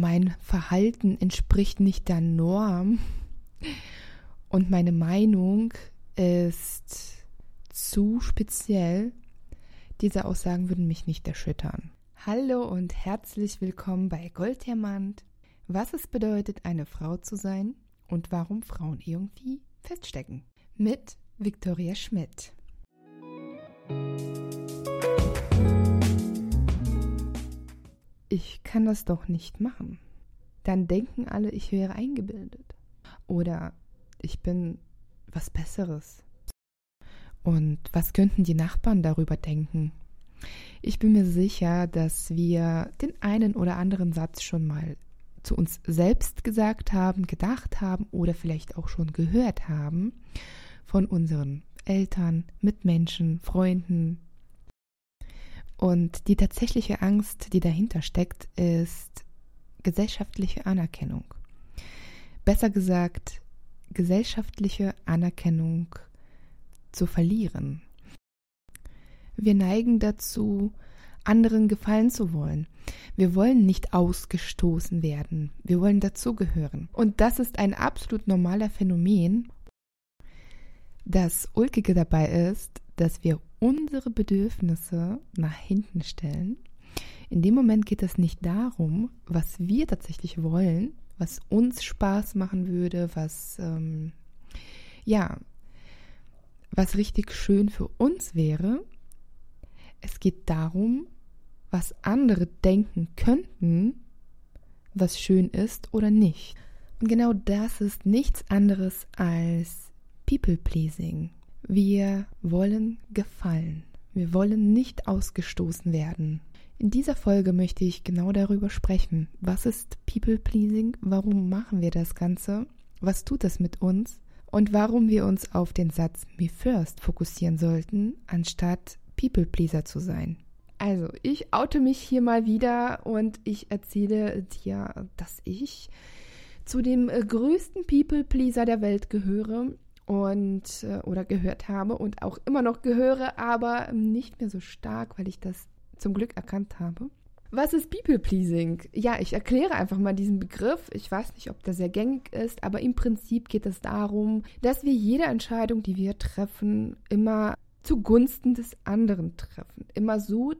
mein Verhalten entspricht nicht der Norm und meine Meinung ist zu speziell, diese Aussagen würden mich nicht erschüttern. Hallo und herzlich willkommen bei Golddiamant. Was es bedeutet, eine Frau zu sein und warum Frauen irgendwie feststecken. Mit Viktoria Schmidt. Ich kann das doch nicht machen. Dann denken alle, ich wäre eingebildet. Oder ich bin was Besseres. Und was könnten die Nachbarn darüber denken? Ich bin mir sicher, dass wir den einen oder anderen Satz schon mal zu uns selbst gesagt haben, gedacht haben oder vielleicht auch schon gehört haben von unseren Eltern, Mitmenschen, Freunden. Und die tatsächliche Angst, die dahinter steckt, ist gesellschaftliche Anerkennung. Besser gesagt, gesellschaftliche Anerkennung zu verlieren. Wir neigen dazu, anderen gefallen zu wollen. Wir wollen nicht ausgestoßen werden. Wir wollen dazugehören. Und das ist ein absolut normaler Phänomen. Das Ulkige dabei ist, dass wir unsere Bedürfnisse nach hinten stellen. In dem Moment geht es nicht darum, was wir tatsächlich wollen, was uns Spaß machen würde, was ähm, ja, was richtig schön für uns wäre. Es geht darum, was andere denken könnten, was schön ist oder nicht. Und genau das ist nichts anderes als People-Pleasing. Wir wollen gefallen. Wir wollen nicht ausgestoßen werden. In dieser Folge möchte ich genau darüber sprechen. Was ist People Pleasing? Warum machen wir das Ganze? Was tut das mit uns? Und warum wir uns auf den Satz Me First fokussieren sollten, anstatt People Pleaser zu sein. Also, ich oute mich hier mal wieder und ich erzähle dir, dass ich zu dem äh, größten People Pleaser der Welt gehöre und äh, oder gehört habe und auch immer noch gehöre, aber nicht mehr so stark, weil ich das zum Glück erkannt habe. Was ist People Pleasing? Ja, ich erkläre einfach mal diesen Begriff. Ich weiß nicht, ob der sehr gängig ist, aber im Prinzip geht es darum, dass wir jede Entscheidung, die wir treffen, immer zugunsten des anderen treffen. Immer so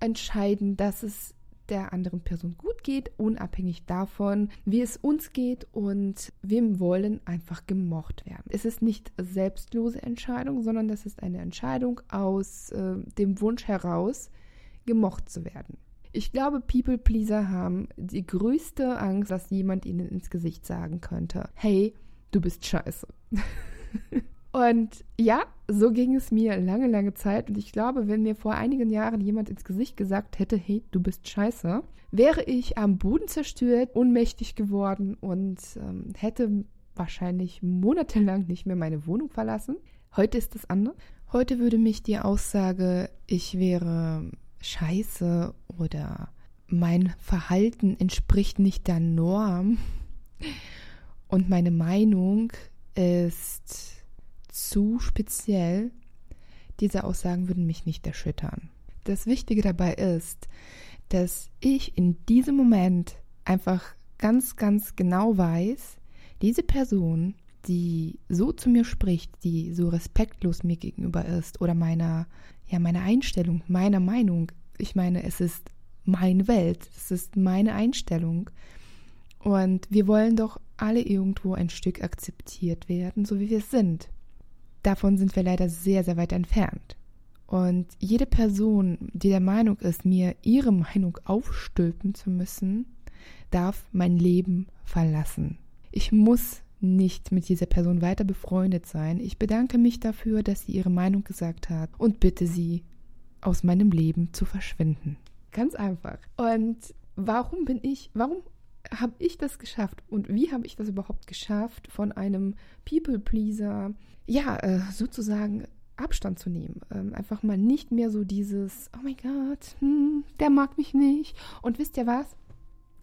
entscheiden, dass es der anderen Person gut geht, unabhängig davon, wie es uns geht und wir wollen einfach gemocht werden. Es ist nicht selbstlose Entscheidung, sondern das ist eine Entscheidung aus äh, dem Wunsch heraus, gemocht zu werden. Ich glaube, People Pleaser haben die größte Angst, dass jemand ihnen ins Gesicht sagen könnte, hey, du bist scheiße. und ja, so ging es mir lange, lange Zeit. Und ich glaube, wenn mir vor einigen Jahren jemand ins Gesicht gesagt hätte, hey, du bist scheiße, wäre ich am Boden zerstört, ohnmächtig geworden und ähm, hätte wahrscheinlich monatelang nicht mehr meine Wohnung verlassen. Heute ist es anders. Heute würde mich die Aussage, ich wäre scheiße oder mein Verhalten entspricht nicht der Norm und meine Meinung ist zu speziell, diese Aussagen würden mich nicht erschüttern. Das Wichtige dabei ist, dass ich in diesem Moment einfach ganz, ganz genau weiß, diese Person, die so zu mir spricht, die so respektlos mir gegenüber ist oder meiner ja, meine Einstellung, meiner Meinung. Ich meine, es ist meine Welt, es ist meine Einstellung. Und wir wollen doch alle irgendwo ein Stück akzeptiert werden, so wie wir sind. Davon sind wir leider sehr, sehr weit entfernt. Und jede Person, die der Meinung ist, mir ihre Meinung aufstülpen zu müssen, darf mein Leben verlassen. Ich muss nicht mit dieser Person weiter befreundet sein. Ich bedanke mich dafür, dass sie ihre Meinung gesagt hat und bitte sie, aus meinem Leben zu verschwinden. Ganz einfach. Und warum bin ich, warum habe ich das geschafft und wie habe ich das überhaupt geschafft, von einem People-Pleaser, ja, äh, sozusagen Abstand zu nehmen. Ähm, einfach mal nicht mehr so dieses, oh mein Gott, hm, der mag mich nicht. Und wisst ihr was?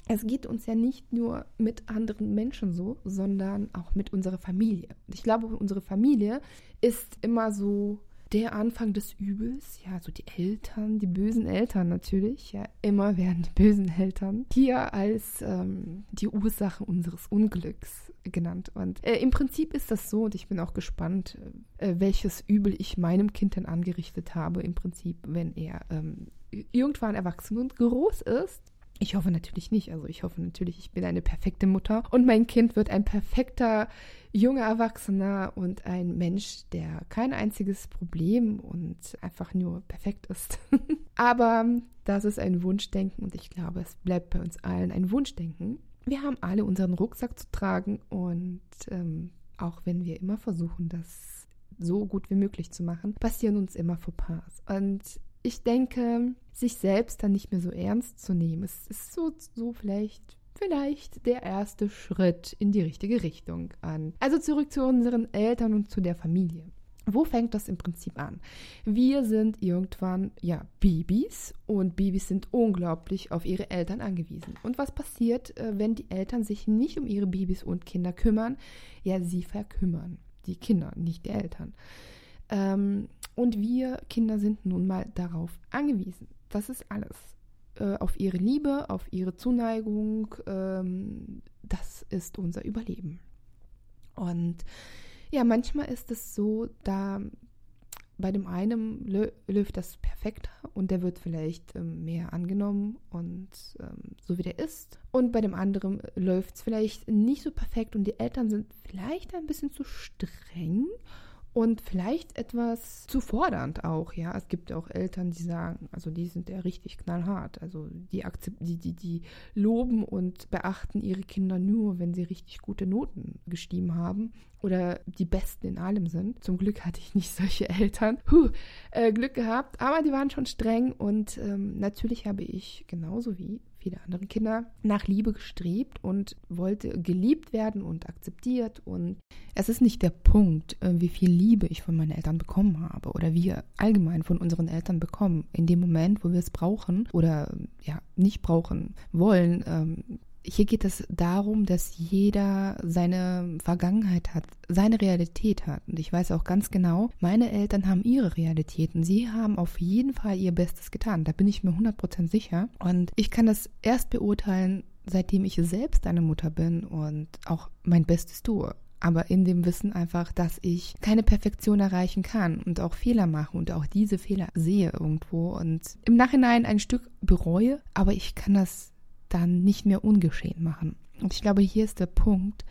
es geht uns ja nicht nur mit anderen Menschen so, sondern auch mit unserer Familie. Ich glaube, unsere Familie ist immer so der Anfang des Übels, ja, so die Eltern, die bösen Eltern natürlich, ja, immer werden die bösen Eltern hier als ähm, die Ursache unseres Unglücks genannt. Und äh, im Prinzip ist das so, und ich bin auch gespannt, äh, welches Übel ich meinem Kind denn angerichtet habe, im Prinzip, wenn er ähm, irgendwann erwachsen und groß ist ich hoffe natürlich nicht. Also ich hoffe natürlich, ich bin eine perfekte Mutter und mein Kind wird ein perfekter junger Erwachsener und ein Mensch, der kein einziges Problem und einfach nur perfekt ist. Aber das ist ein Wunschdenken und ich glaube, es bleibt bei uns allen ein Wunschdenken. Wir haben alle unseren Rucksack zu tragen und ähm, auch wenn wir immer versuchen, das so gut wie möglich zu machen, passieren uns immer Fauxpas. Und ich denke, sich selbst dann nicht mehr so ernst zu nehmen, es ist so, so vielleicht vielleicht der erste Schritt in die richtige Richtung an. Also zurück zu unseren Eltern und zu der Familie. Wo fängt das im Prinzip an? Wir sind irgendwann, ja, Babys und Babys sind unglaublich auf ihre Eltern angewiesen. Und was passiert, äh, wenn die Eltern sich nicht um ihre Babys und Kinder kümmern? Ja, sie verkümmern. Die Kinder, nicht die Eltern. Ähm, und wir Kinder sind nun mal darauf angewiesen. Das ist alles. Äh, auf ihre Liebe, auf ihre Zuneigung. Ähm, das ist unser Überleben. Und ja, manchmal ist es so, da bei dem einen läuft das perfekt und der wird vielleicht ähm, mehr angenommen und ähm, so wie der ist. Und bei dem anderen läuft es vielleicht nicht so perfekt und die Eltern sind vielleicht ein bisschen zu streng und vielleicht etwas zu fordernd auch, ja. Es gibt auch Eltern, die sagen, also die sind ja richtig knallhart. Also die, die, die, die loben und beachten ihre Kinder nur, wenn sie richtig gute Noten geschrieben haben oder die Besten in allem sind. Zum Glück hatte ich nicht solche Eltern. Huh, äh, Glück gehabt, aber die waren schon streng und ähm, natürlich habe ich genauso wie viele andere Kinder nach Liebe gestrebt und wollte geliebt werden und akzeptiert. Und es ist nicht der Punkt, äh, wie viel Liebe ich von meinen Eltern bekommen habe oder wir allgemein von unseren Eltern bekommen. In dem Moment, wo wir es brauchen oder ja nicht brauchen wollen, ähm, hier geht es darum, dass jeder seine Vergangenheit hat, seine Realität hat. Und ich weiß auch ganz genau, meine Eltern haben ihre Realitäten. Sie haben auf jeden Fall ihr Bestes getan. Da bin ich mir 100% sicher. Und ich kann das erst beurteilen, seitdem ich selbst eine Mutter bin und auch mein Bestes tue aber in dem Wissen einfach, dass ich keine Perfektion erreichen kann und auch Fehler mache und auch diese Fehler sehe irgendwo und im Nachhinein ein Stück bereue, aber ich kann das dann nicht mehr ungeschehen machen. Und ich glaube, hier ist der Punkt,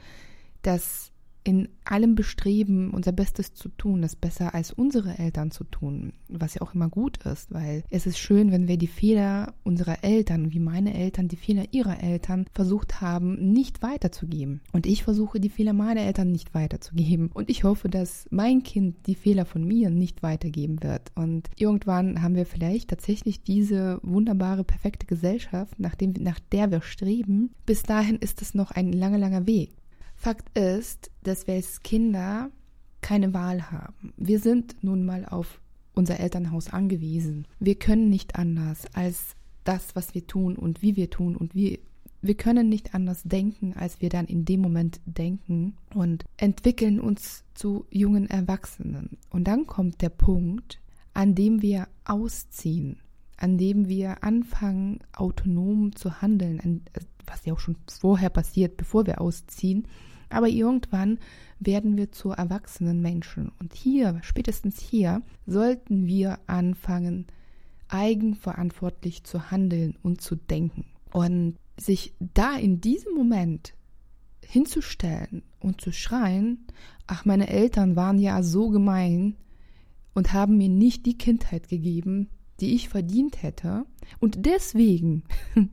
dass in allem Bestreben, unser Bestes zu tun, das besser als unsere Eltern zu tun, was ja auch immer gut ist, weil es ist schön, wenn wir die Fehler unserer Eltern, wie meine Eltern die Fehler ihrer Eltern versucht haben, nicht weiterzugeben. Und ich versuche die Fehler meiner Eltern nicht weiterzugeben. Und ich hoffe, dass mein Kind die Fehler von mir nicht weitergeben wird. Und irgendwann haben wir vielleicht tatsächlich diese wunderbare, perfekte Gesellschaft, nach, dem, nach der wir streben. Bis dahin ist es noch ein langer, langer Weg. Fakt ist, dass wir als Kinder keine Wahl haben. Wir sind nun mal auf unser Elternhaus angewiesen. Wir können nicht anders als das, was wir tun und wie wir tun und wie wir können nicht anders denken, als wir dann in dem Moment denken und entwickeln uns zu jungen Erwachsenen. Und dann kommt der Punkt, an dem wir ausziehen, an dem wir anfangen, autonom zu handeln, was ja auch schon vorher passiert, bevor wir ausziehen aber irgendwann werden wir zu erwachsenen Menschen. Und hier, spätestens hier, sollten wir anfangen, eigenverantwortlich zu handeln und zu denken. Und sich da in diesem Moment hinzustellen und zu schreien, ach, meine Eltern waren ja so gemein und haben mir nicht die Kindheit gegeben, die ich verdient hätte. Und deswegen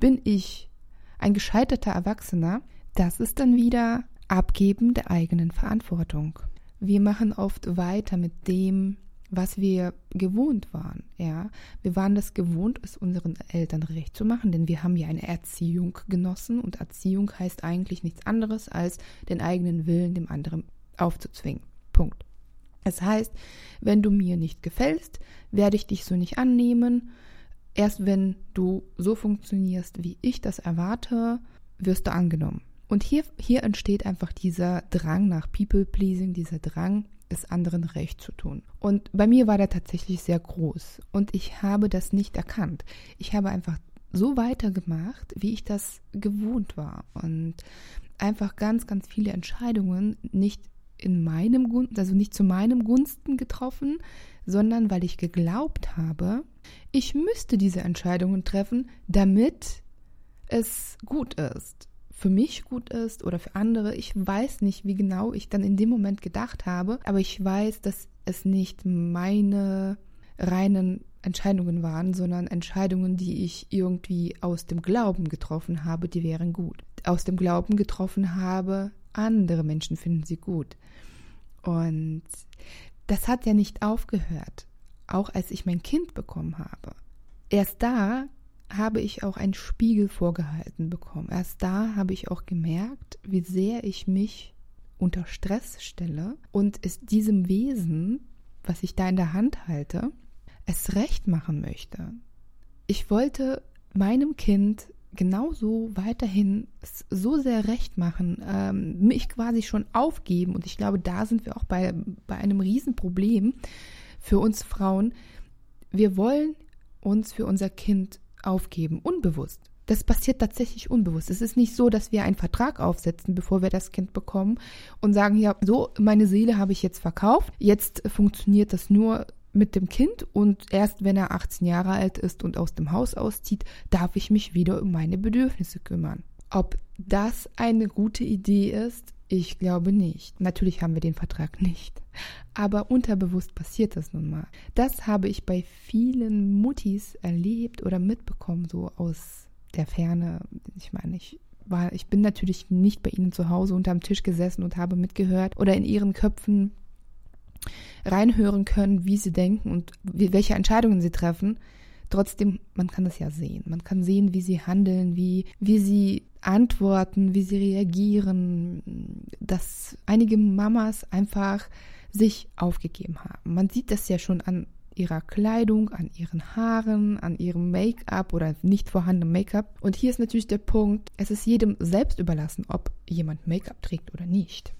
bin ich ein gescheiterter Erwachsener, das ist dann wieder Abgeben der eigenen Verantwortung. Wir machen oft weiter mit dem, was wir gewohnt waren. Ja, wir waren das gewohnt, es unseren Eltern recht zu machen, denn wir haben ja eine Erziehung genossen und Erziehung heißt eigentlich nichts anderes als den eigenen Willen dem anderen aufzuzwingen. Punkt. Es heißt, wenn du mir nicht gefällst, werde ich dich so nicht annehmen. Erst wenn du so funktionierst, wie ich das erwarte, wirst du angenommen. Und hier, hier entsteht einfach dieser Drang nach People-Pleasing, dieser Drang es anderen recht zu tun. Und bei mir war der tatsächlich sehr groß und ich habe das nicht erkannt. Ich habe einfach so weitergemacht, wie ich das gewohnt war und einfach ganz, ganz viele Entscheidungen nicht in meinem Gunsten, also nicht zu meinem Gunsten getroffen, sondern weil ich geglaubt habe, ich müsste diese Entscheidungen treffen, damit es gut ist. Für mich gut ist oder für andere. Ich weiß nicht, wie genau ich dann in dem Moment gedacht habe, aber ich weiß, dass es nicht meine reinen Entscheidungen waren, sondern Entscheidungen, die ich irgendwie aus dem Glauben getroffen habe, die wären gut. Aus dem Glauben getroffen habe, andere Menschen finden sie gut. Und das hat ja nicht aufgehört, auch als ich mein Kind bekommen habe. Erst da habe ich auch einen Spiegel vorgehalten bekommen. Erst da habe ich auch gemerkt, wie sehr ich mich unter Stress stelle und es diesem Wesen, was ich da in der Hand halte, es recht machen möchte. Ich wollte meinem Kind genauso weiterhin so sehr recht machen, ähm, mich quasi schon aufgeben. Und ich glaube, da sind wir auch bei, bei einem Riesenproblem für uns Frauen. Wir wollen uns für unser Kind aufgeben, unbewusst. Das passiert tatsächlich unbewusst. Es ist nicht so, dass wir einen Vertrag aufsetzen, bevor wir das Kind bekommen und sagen, ja, so, meine Seele habe ich jetzt verkauft. Jetzt funktioniert das nur mit dem Kind und erst wenn er 18 Jahre alt ist und aus dem Haus auszieht, darf ich mich wieder um meine Bedürfnisse kümmern. Ob das eine gute Idee ist, ich glaube nicht. Natürlich haben wir den Vertrag nicht. Aber unterbewusst passiert das nun mal. Das habe ich bei vielen Muttis erlebt oder mitbekommen, so aus der Ferne. Ich meine, ich war, ich bin natürlich nicht bei ihnen zu Hause unterm Tisch gesessen und habe mitgehört oder in ihren Köpfen reinhören können, wie sie denken und welche Entscheidungen sie treffen. Trotzdem, man kann das ja sehen. Man kann sehen, wie sie handeln, wie, wie sie antworten, wie sie reagieren, dass einige Mamas einfach sich aufgegeben haben. Man sieht das ja schon an ihrer Kleidung, an ihren Haaren, an ihrem Make-up oder nicht vorhandenem Make-up. Und hier ist natürlich der Punkt, es ist jedem selbst überlassen, ob jemand Make-up trägt oder nicht.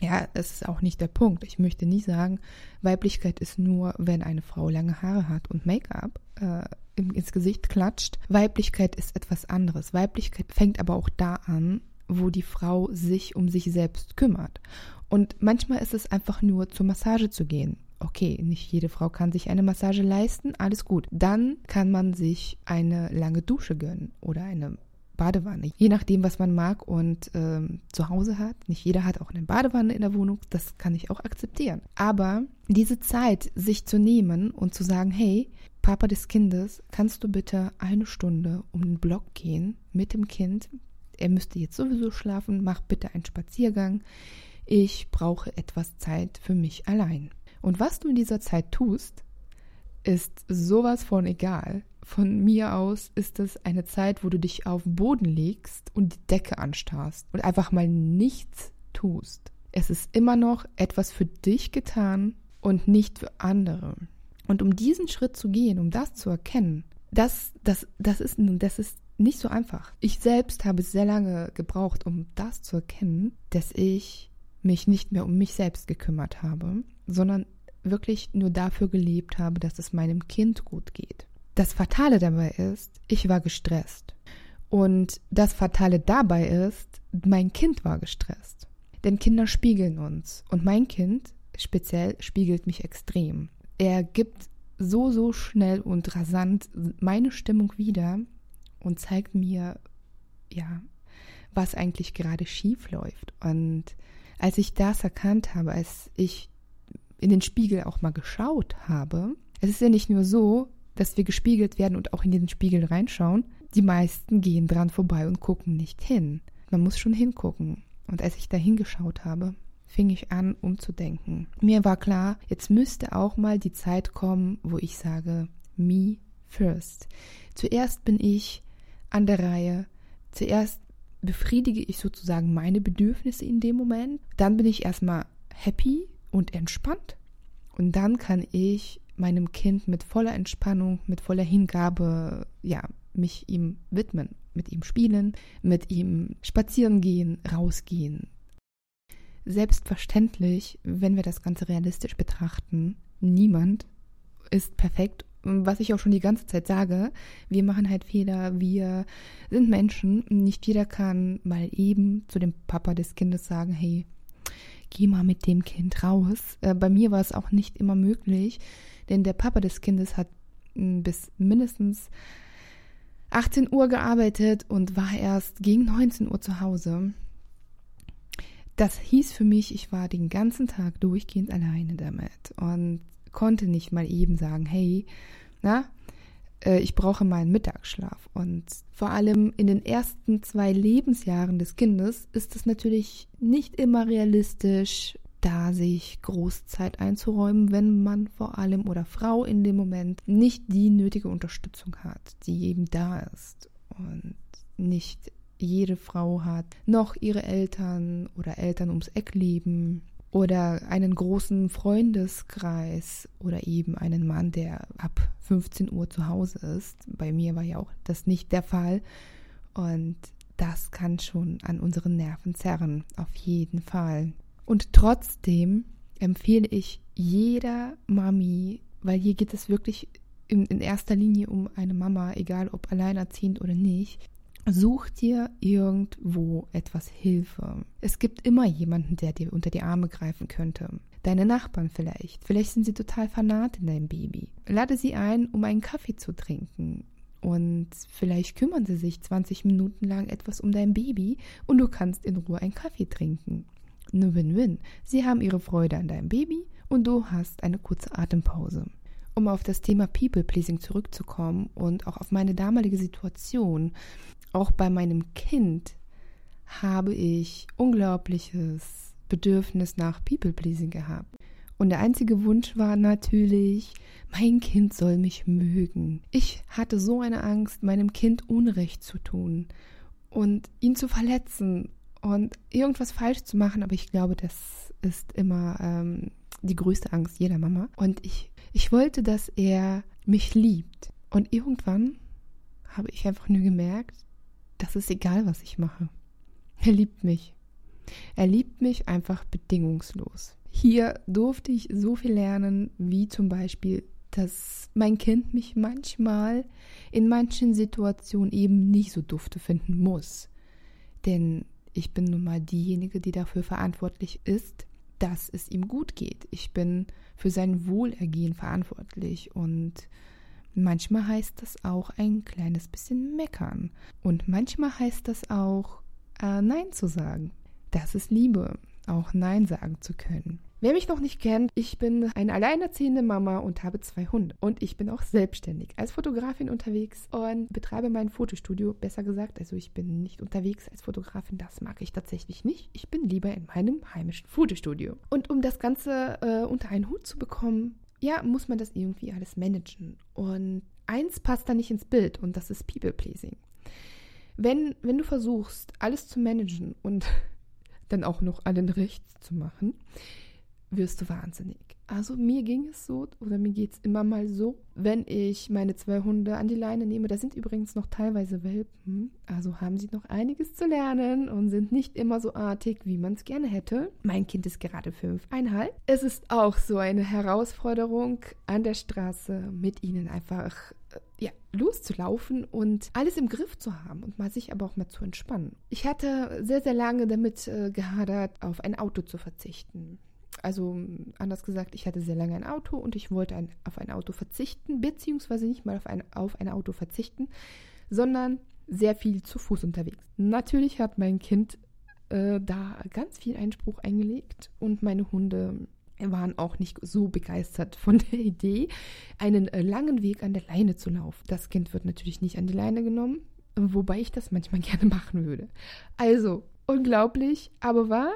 Ja, es ist auch nicht der Punkt. Ich möchte nicht sagen, Weiblichkeit ist nur, wenn eine Frau lange Haare hat und Make-up äh, ins Gesicht klatscht. Weiblichkeit ist etwas anderes. Weiblichkeit fängt aber auch da an, wo die Frau sich um sich selbst kümmert. Und manchmal ist es einfach nur zur Massage zu gehen. Okay, nicht jede Frau kann sich eine Massage leisten, alles gut. Dann kann man sich eine lange Dusche gönnen oder eine Badewanne. Je nachdem, was man mag und ähm, zu Hause hat. Nicht jeder hat auch eine Badewanne in der Wohnung. Das kann ich auch akzeptieren. Aber diese Zeit, sich zu nehmen und zu sagen, hey, Papa des Kindes, kannst du bitte eine Stunde um den Block gehen mit dem Kind? Er müsste jetzt sowieso schlafen. Mach bitte einen Spaziergang. Ich brauche etwas Zeit für mich allein. Und was du in dieser Zeit tust, ist sowas von egal. Von mir aus ist es eine Zeit, wo du dich auf den Boden legst und die Decke anstarrst und einfach mal nichts tust. Es ist immer noch etwas für dich getan und nicht für andere. Und um diesen Schritt zu gehen, um das zu erkennen, das, das, das, ist, das ist nicht so einfach. Ich selbst habe sehr lange gebraucht, um das zu erkennen, dass ich mich nicht mehr um mich selbst gekümmert habe, sondern wirklich nur dafür gelebt habe, dass es meinem Kind gut geht. Das Fatale dabei ist, ich war gestresst. Und das Fatale dabei ist, mein Kind war gestresst. Denn Kinder spiegeln uns. Und mein Kind speziell spiegelt mich extrem. Er gibt so, so schnell und rasant meine Stimmung wieder und zeigt mir, ja, was eigentlich gerade schief läuft. Und als ich das erkannt habe, als ich in den Spiegel auch mal geschaut habe, es ist ja nicht nur so, dass wir gespiegelt werden und auch in den Spiegel reinschauen. Die meisten gehen dran vorbei und gucken nicht hin. Man muss schon hingucken. Und als ich da hingeschaut habe, fing ich an, umzudenken. Mir war klar, jetzt müsste auch mal die Zeit kommen, wo ich sage, me first. Zuerst bin ich an der Reihe. Zuerst befriedige ich sozusagen meine Bedürfnisse in dem Moment. Dann bin ich erstmal happy und entspannt. Und dann kann ich meinem Kind mit voller Entspannung, mit voller Hingabe, ja, mich ihm widmen, mit ihm spielen, mit ihm spazieren gehen, rausgehen. selbstverständlich, wenn wir das Ganze realistisch betrachten, niemand ist perfekt. Was ich auch schon die ganze Zeit sage, wir machen halt Fehler, wir sind Menschen. Nicht jeder kann mal eben zu dem Papa des Kindes sagen, hey, geh mal mit dem Kind raus. Äh, bei mir war es auch nicht immer möglich, denn der Papa des Kindes hat hm, bis mindestens 18 Uhr gearbeitet und war erst gegen 19 Uhr zu Hause. Das hieß für mich, ich war den ganzen Tag durchgehend alleine damit und konnte nicht mal eben sagen, hey, na, äh, ich brauche meinen Mittagsschlaf. Und vor allem in den ersten zwei Lebensjahren des Kindes ist es natürlich nicht immer realistisch, da sich Großzeit einzuräumen, wenn man vor allem oder Frau in dem Moment nicht die nötige Unterstützung hat, die eben da ist. Und nicht jede Frau hat noch ihre Eltern oder Eltern ums Eck leben oder einen großen Freundeskreis oder eben einen Mann, der ab 15 Uhr zu Hause ist. Bei mir war ja auch das nicht der Fall. Und das kann schon an unseren Nerven zerren, auf jeden Fall. Und trotzdem empfehle ich jeder Mami, weil hier geht es wirklich in, in erster Linie um eine Mama, egal ob alleinerziehend oder nicht, Such dir irgendwo etwas Hilfe. Es gibt immer jemanden, der dir unter die Arme greifen könnte. Deine Nachbarn vielleicht. Vielleicht sind sie total fanat in deinem Baby. Lade sie ein, um einen Kaffee zu trinken. Und vielleicht kümmern sie sich 20 Minuten lang etwas um dein Baby und du kannst in Ruhe einen Kaffee trinken. Nur Win-Win. Sie haben ihre Freude an deinem Baby und du hast eine kurze Atempause. Um auf das Thema People-Pleasing zurückzukommen und auch auf meine damalige Situation, auch bei meinem Kind habe ich unglaubliches Bedürfnis nach People-Pleasing gehabt. Und der einzige Wunsch war natürlich, mein Kind soll mich mögen. Ich hatte so eine Angst, meinem Kind Unrecht zu tun und ihn zu verletzen und irgendwas falsch zu machen. Aber ich glaube, das ist immer ähm, die größte Angst jeder Mama. Und ich, ich wollte, dass er mich liebt. Und irgendwann habe ich einfach nur gemerkt, das ist egal, was ich mache. Er liebt mich. Er liebt mich einfach bedingungslos. Hier durfte ich so viel lernen, wie zum Beispiel, dass mein Kind mich manchmal in manchen Situationen eben nicht so dufte finden muss. Denn ich bin nun mal diejenige, die dafür verantwortlich ist, dass es ihm gut geht. Ich bin für sein Wohlergehen verantwortlich und Manchmal heißt das auch ein kleines bisschen meckern. Und manchmal heißt das auch äh, Nein zu sagen. Das ist Liebe, auch Nein sagen zu können. Wer mich noch nicht kennt, ich bin eine alleinerziehende Mama und habe zwei Hunde. Und ich bin auch selbstständig als Fotografin unterwegs und betreibe mein Fotostudio, besser gesagt. Also ich bin nicht unterwegs als Fotografin, das mag ich tatsächlich nicht. Ich bin lieber in meinem heimischen Fotostudio. Und um das Ganze äh, unter einen Hut zu bekommen, ja, muss man das irgendwie alles managen. Und eins passt da nicht ins Bild und das ist People-Pleasing. Wenn, wenn du versuchst, alles zu managen und dann auch noch allen rechts zu machen, wirst du wahnsinnig. Also mir ging es so oder mir geht es immer mal so, wenn ich meine zwei Hunde an die Leine nehme. Da sind übrigens noch teilweise Welpen, also haben sie noch einiges zu lernen und sind nicht immer so artig, wie man es gerne hätte. Mein Kind ist gerade fünfeinhalb. Es ist auch so eine Herausforderung an der Straße mit ihnen einfach äh, ja, loszulaufen und alles im Griff zu haben und mal sich aber auch mal zu entspannen. Ich hatte sehr, sehr lange damit äh, gehadert, auf ein Auto zu verzichten also anders gesagt, ich hatte sehr lange ein Auto und ich wollte ein, auf ein Auto verzichten, beziehungsweise nicht mal auf ein, auf ein Auto verzichten, sondern sehr viel zu Fuß unterwegs. Natürlich hat mein Kind äh, da ganz viel Einspruch eingelegt und meine Hunde waren auch nicht so begeistert von der Idee, einen äh, langen Weg an der Leine zu laufen. Das Kind wird natürlich nicht an die Leine genommen, wobei ich das manchmal gerne machen würde. Also, unglaublich, aber wahr,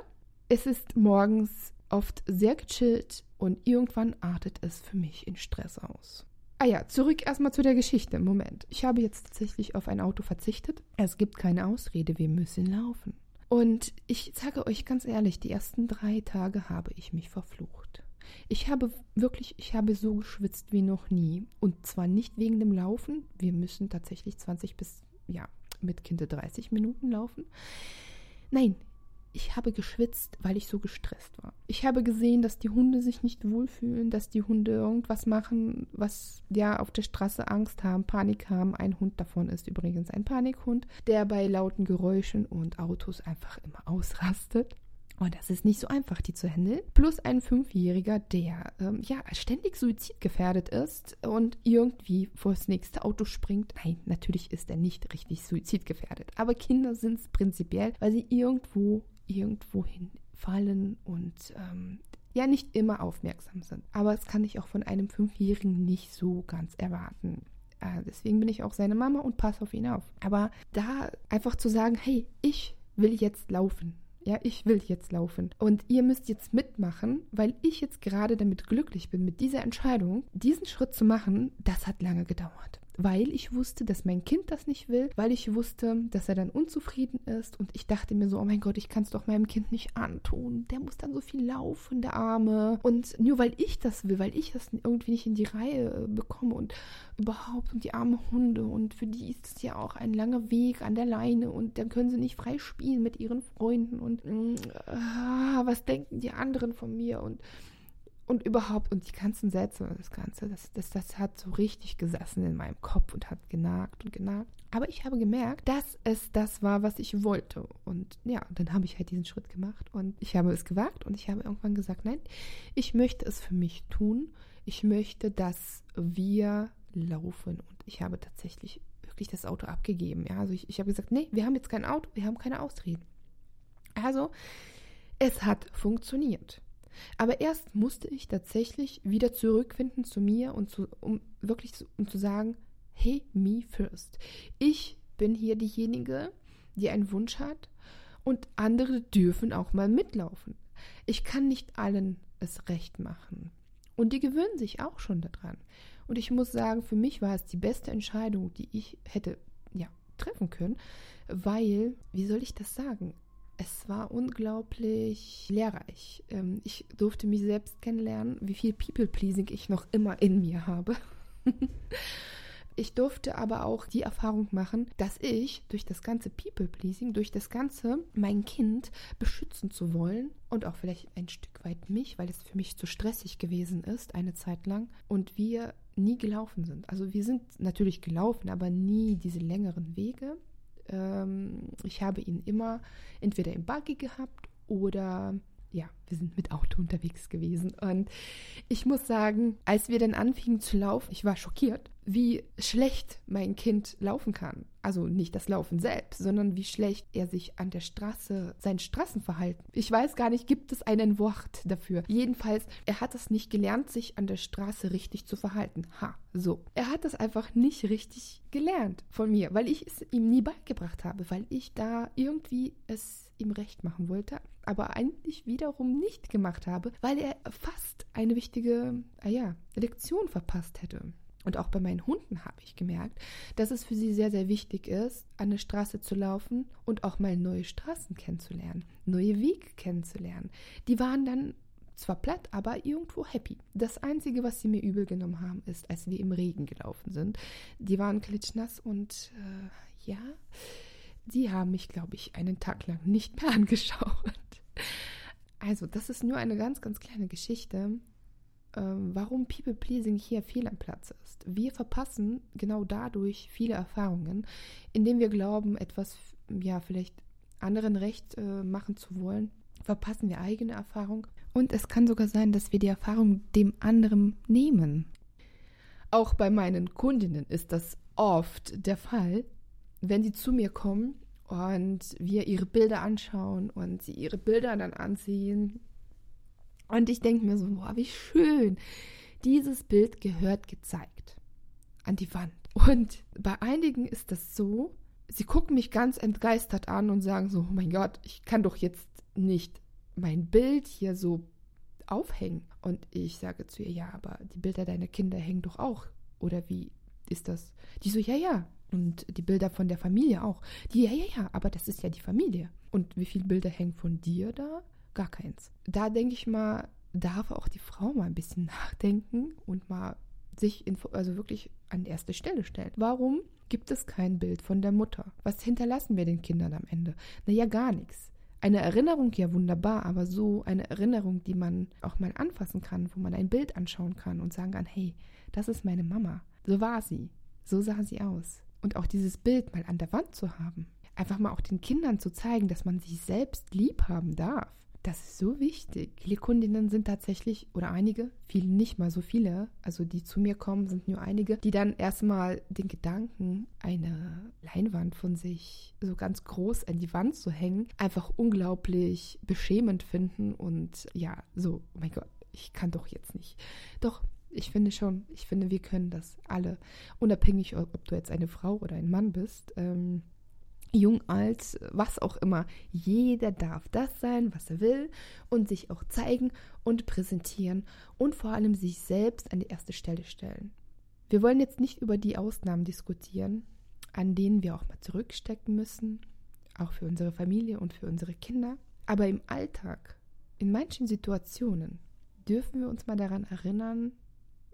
es ist morgens oft sehr gechillt und irgendwann artet es für mich in Stress aus. Ah ja, zurück erstmal zu der Geschichte. Moment. Ich habe jetzt tatsächlich auf ein Auto verzichtet. Es gibt keine Ausrede, wir müssen laufen. Und ich sage euch ganz ehrlich, die ersten drei Tage habe ich mich verflucht. Ich habe wirklich, ich habe so geschwitzt wie noch nie. Und zwar nicht wegen dem Laufen. Wir müssen tatsächlich 20 bis, ja, mit Kinder 30 Minuten laufen. Nein, ich habe geschwitzt, weil ich so gestresst war. Ich habe gesehen, dass die Hunde sich nicht wohlfühlen, dass die Hunde irgendwas machen, was ja auf der Straße Angst haben, Panik haben. Ein Hund davon ist übrigens ein Panikhund, der bei lauten Geräuschen und Autos einfach immer ausrastet. Und das ist nicht so einfach, die zu handeln. Plus ein Fünfjähriger, der ähm, ja ständig suizidgefährdet ist und irgendwie vor das nächste Auto springt. Nein, natürlich ist er nicht richtig suizidgefährdet. Aber Kinder sind es prinzipiell, weil sie irgendwo irgendwo hinfallen und ähm, ja nicht immer aufmerksam sind. Aber das kann ich auch von einem Fünfjährigen nicht so ganz erwarten. Äh, deswegen bin ich auch seine Mama und passe auf ihn auf. Aber da einfach zu sagen, hey, ich will jetzt laufen. Ja, ich will jetzt laufen. Und ihr müsst jetzt mitmachen, weil ich jetzt gerade damit glücklich bin, mit dieser Entscheidung, diesen Schritt zu machen, das hat lange gedauert weil ich wusste, dass mein Kind das nicht will, weil ich wusste, dass er dann unzufrieden ist. Und ich dachte mir so, oh mein Gott, ich kann es doch meinem Kind nicht antun. Der muss dann so viel laufen, der Arme. Und nur weil ich das will, weil ich das irgendwie nicht in die Reihe äh, bekomme und überhaupt und die armen Hunde. Und für die ist es ja auch ein langer Weg an der Leine. Und dann können sie nicht frei spielen mit ihren Freunden. Und äh, was denken die anderen von mir? Und und überhaupt, und die ganzen Sätze und das Ganze, das, das, das hat so richtig gesessen in meinem Kopf und hat genagt und genagt. Aber ich habe gemerkt, dass es das war, was ich wollte. Und ja, dann habe ich halt diesen Schritt gemacht und ich habe es gewagt und ich habe irgendwann gesagt, nein, ich möchte es für mich tun. Ich möchte, dass wir laufen. Und ich habe tatsächlich wirklich das Auto abgegeben. Ja, also ich, ich habe gesagt, nee, wir haben jetzt kein Auto, wir haben keine Ausreden. Also, es hat funktioniert. Aber erst musste ich tatsächlich wieder zurückfinden zu mir und zu, um wirklich zu, um zu sagen, hey, me first. Ich bin hier diejenige, die einen Wunsch hat und andere dürfen auch mal mitlaufen. Ich kann nicht allen es recht machen. Und die gewöhnen sich auch schon daran. Und ich muss sagen, für mich war es die beste Entscheidung, die ich hätte ja, treffen können, weil, wie soll ich das sagen? Es war unglaublich lehrreich. Ähm, ich durfte mich selbst kennenlernen, wie viel People-Pleasing ich noch immer in mir habe. ich durfte aber auch die Erfahrung machen, dass ich durch das ganze People-Pleasing, durch das ganze mein Kind beschützen zu wollen und auch vielleicht ein Stück weit mich, weil es für mich zu stressig gewesen ist, eine Zeit lang, und wir nie gelaufen sind. Also wir sind natürlich gelaufen, aber nie diese längeren Wege. Ähm, ich habe ihn immer entweder im Buggy gehabt oder ja, wir sind mit Auto unterwegs gewesen. Und ich muss sagen, als wir dann anfingen zu laufen, ich war schockiert, wie schlecht mein Kind laufen kann. Also nicht das Laufen selbst, sondern wie schlecht er sich an der Straße, sein Straßenverhalten. Ich weiß gar nicht, gibt es einen Wort dafür. Jedenfalls, er hat es nicht gelernt, sich an der Straße richtig zu verhalten. Ha, so. Er hat es einfach nicht richtig gelernt von mir, weil ich es ihm nie beigebracht habe, weil ich da irgendwie es ihm recht machen wollte, aber eigentlich wiederum nicht gemacht habe, weil er fast eine wichtige, ah ja, Lektion verpasst hätte. Und auch bei meinen Hunden habe ich gemerkt, dass es für sie sehr, sehr wichtig ist, an der Straße zu laufen und auch mal neue Straßen kennenzulernen, neue Wege kennenzulernen. Die waren dann zwar platt, aber irgendwo happy. Das Einzige, was sie mir übel genommen haben, ist, als wir im Regen gelaufen sind. Die waren klitschnass und äh, ja, die haben mich, glaube ich, einen Tag lang nicht mehr angeschaut. Also, das ist nur eine ganz, ganz kleine Geschichte, ähm, warum People Pleasing hier fehl am Platz ist. Wir verpassen genau dadurch viele Erfahrungen, indem wir glauben, etwas ja vielleicht anderen recht äh, machen zu wollen, verpassen wir eigene Erfahrung und es kann sogar sein, dass wir die Erfahrung dem anderen nehmen. Auch bei meinen Kundinnen ist das oft der Fall, wenn sie zu mir kommen und wir ihre Bilder anschauen und sie ihre Bilder dann ansehen und ich denke mir so, boah, wie schön. Dieses Bild gehört gezeigt an die Wand. Und bei einigen ist das so, sie gucken mich ganz entgeistert an und sagen so, oh mein Gott, ich kann doch jetzt nicht mein Bild hier so aufhängen. Und ich sage zu ihr, ja, aber die Bilder deiner Kinder hängen doch auch. Oder wie ist das? Die so, ja, ja. Und die Bilder von der Familie auch. Die, ja, ja, ja, aber das ist ja die Familie. Und wie viele Bilder hängen von dir da? Gar keins. Da denke ich mal, darf auch die Frau mal ein bisschen nachdenken und mal sich in, also wirklich an erste Stelle stellen. Warum gibt es kein Bild von der Mutter? Was hinterlassen wir den Kindern am Ende? Naja, gar nichts. Eine Erinnerung, ja wunderbar, aber so eine Erinnerung, die man auch mal anfassen kann, wo man ein Bild anschauen kann und sagen kann, hey, das ist meine Mama. So war sie. So sah sie aus. Und auch dieses Bild mal an der Wand zu haben. Einfach mal auch den Kindern zu zeigen, dass man sich selbst lieb haben darf. Das ist so wichtig. Viele Kundinnen sind tatsächlich, oder einige, viele nicht mal so viele, also die zu mir kommen, sind nur einige, die dann erstmal den Gedanken, eine Leinwand von sich so ganz groß an die Wand zu hängen, einfach unglaublich beschämend finden und ja, so, oh mein Gott, ich kann doch jetzt nicht. Doch, ich finde schon, ich finde, wir können das alle, unabhängig, ob du jetzt eine Frau oder ein Mann bist. Ähm, jung, alt, was auch immer. Jeder darf das sein, was er will und sich auch zeigen und präsentieren und vor allem sich selbst an die erste Stelle stellen. Wir wollen jetzt nicht über die Ausnahmen diskutieren, an denen wir auch mal zurückstecken müssen, auch für unsere Familie und für unsere Kinder. Aber im Alltag, in manchen Situationen, dürfen wir uns mal daran erinnern,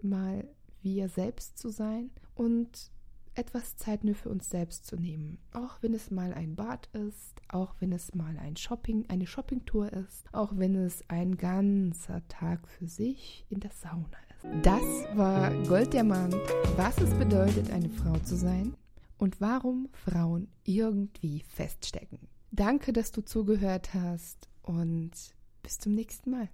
mal wir selbst zu sein und etwas Zeit nur für uns selbst zu nehmen. Auch wenn es mal ein Bad ist, auch wenn es mal ein Shopping, eine Shoppingtour ist, auch wenn es ein ganzer Tag für sich in der Sauna ist. Das war Golddiamant, was es bedeutet, eine Frau zu sein und warum Frauen irgendwie feststecken. Danke, dass du zugehört hast und bis zum nächsten Mal.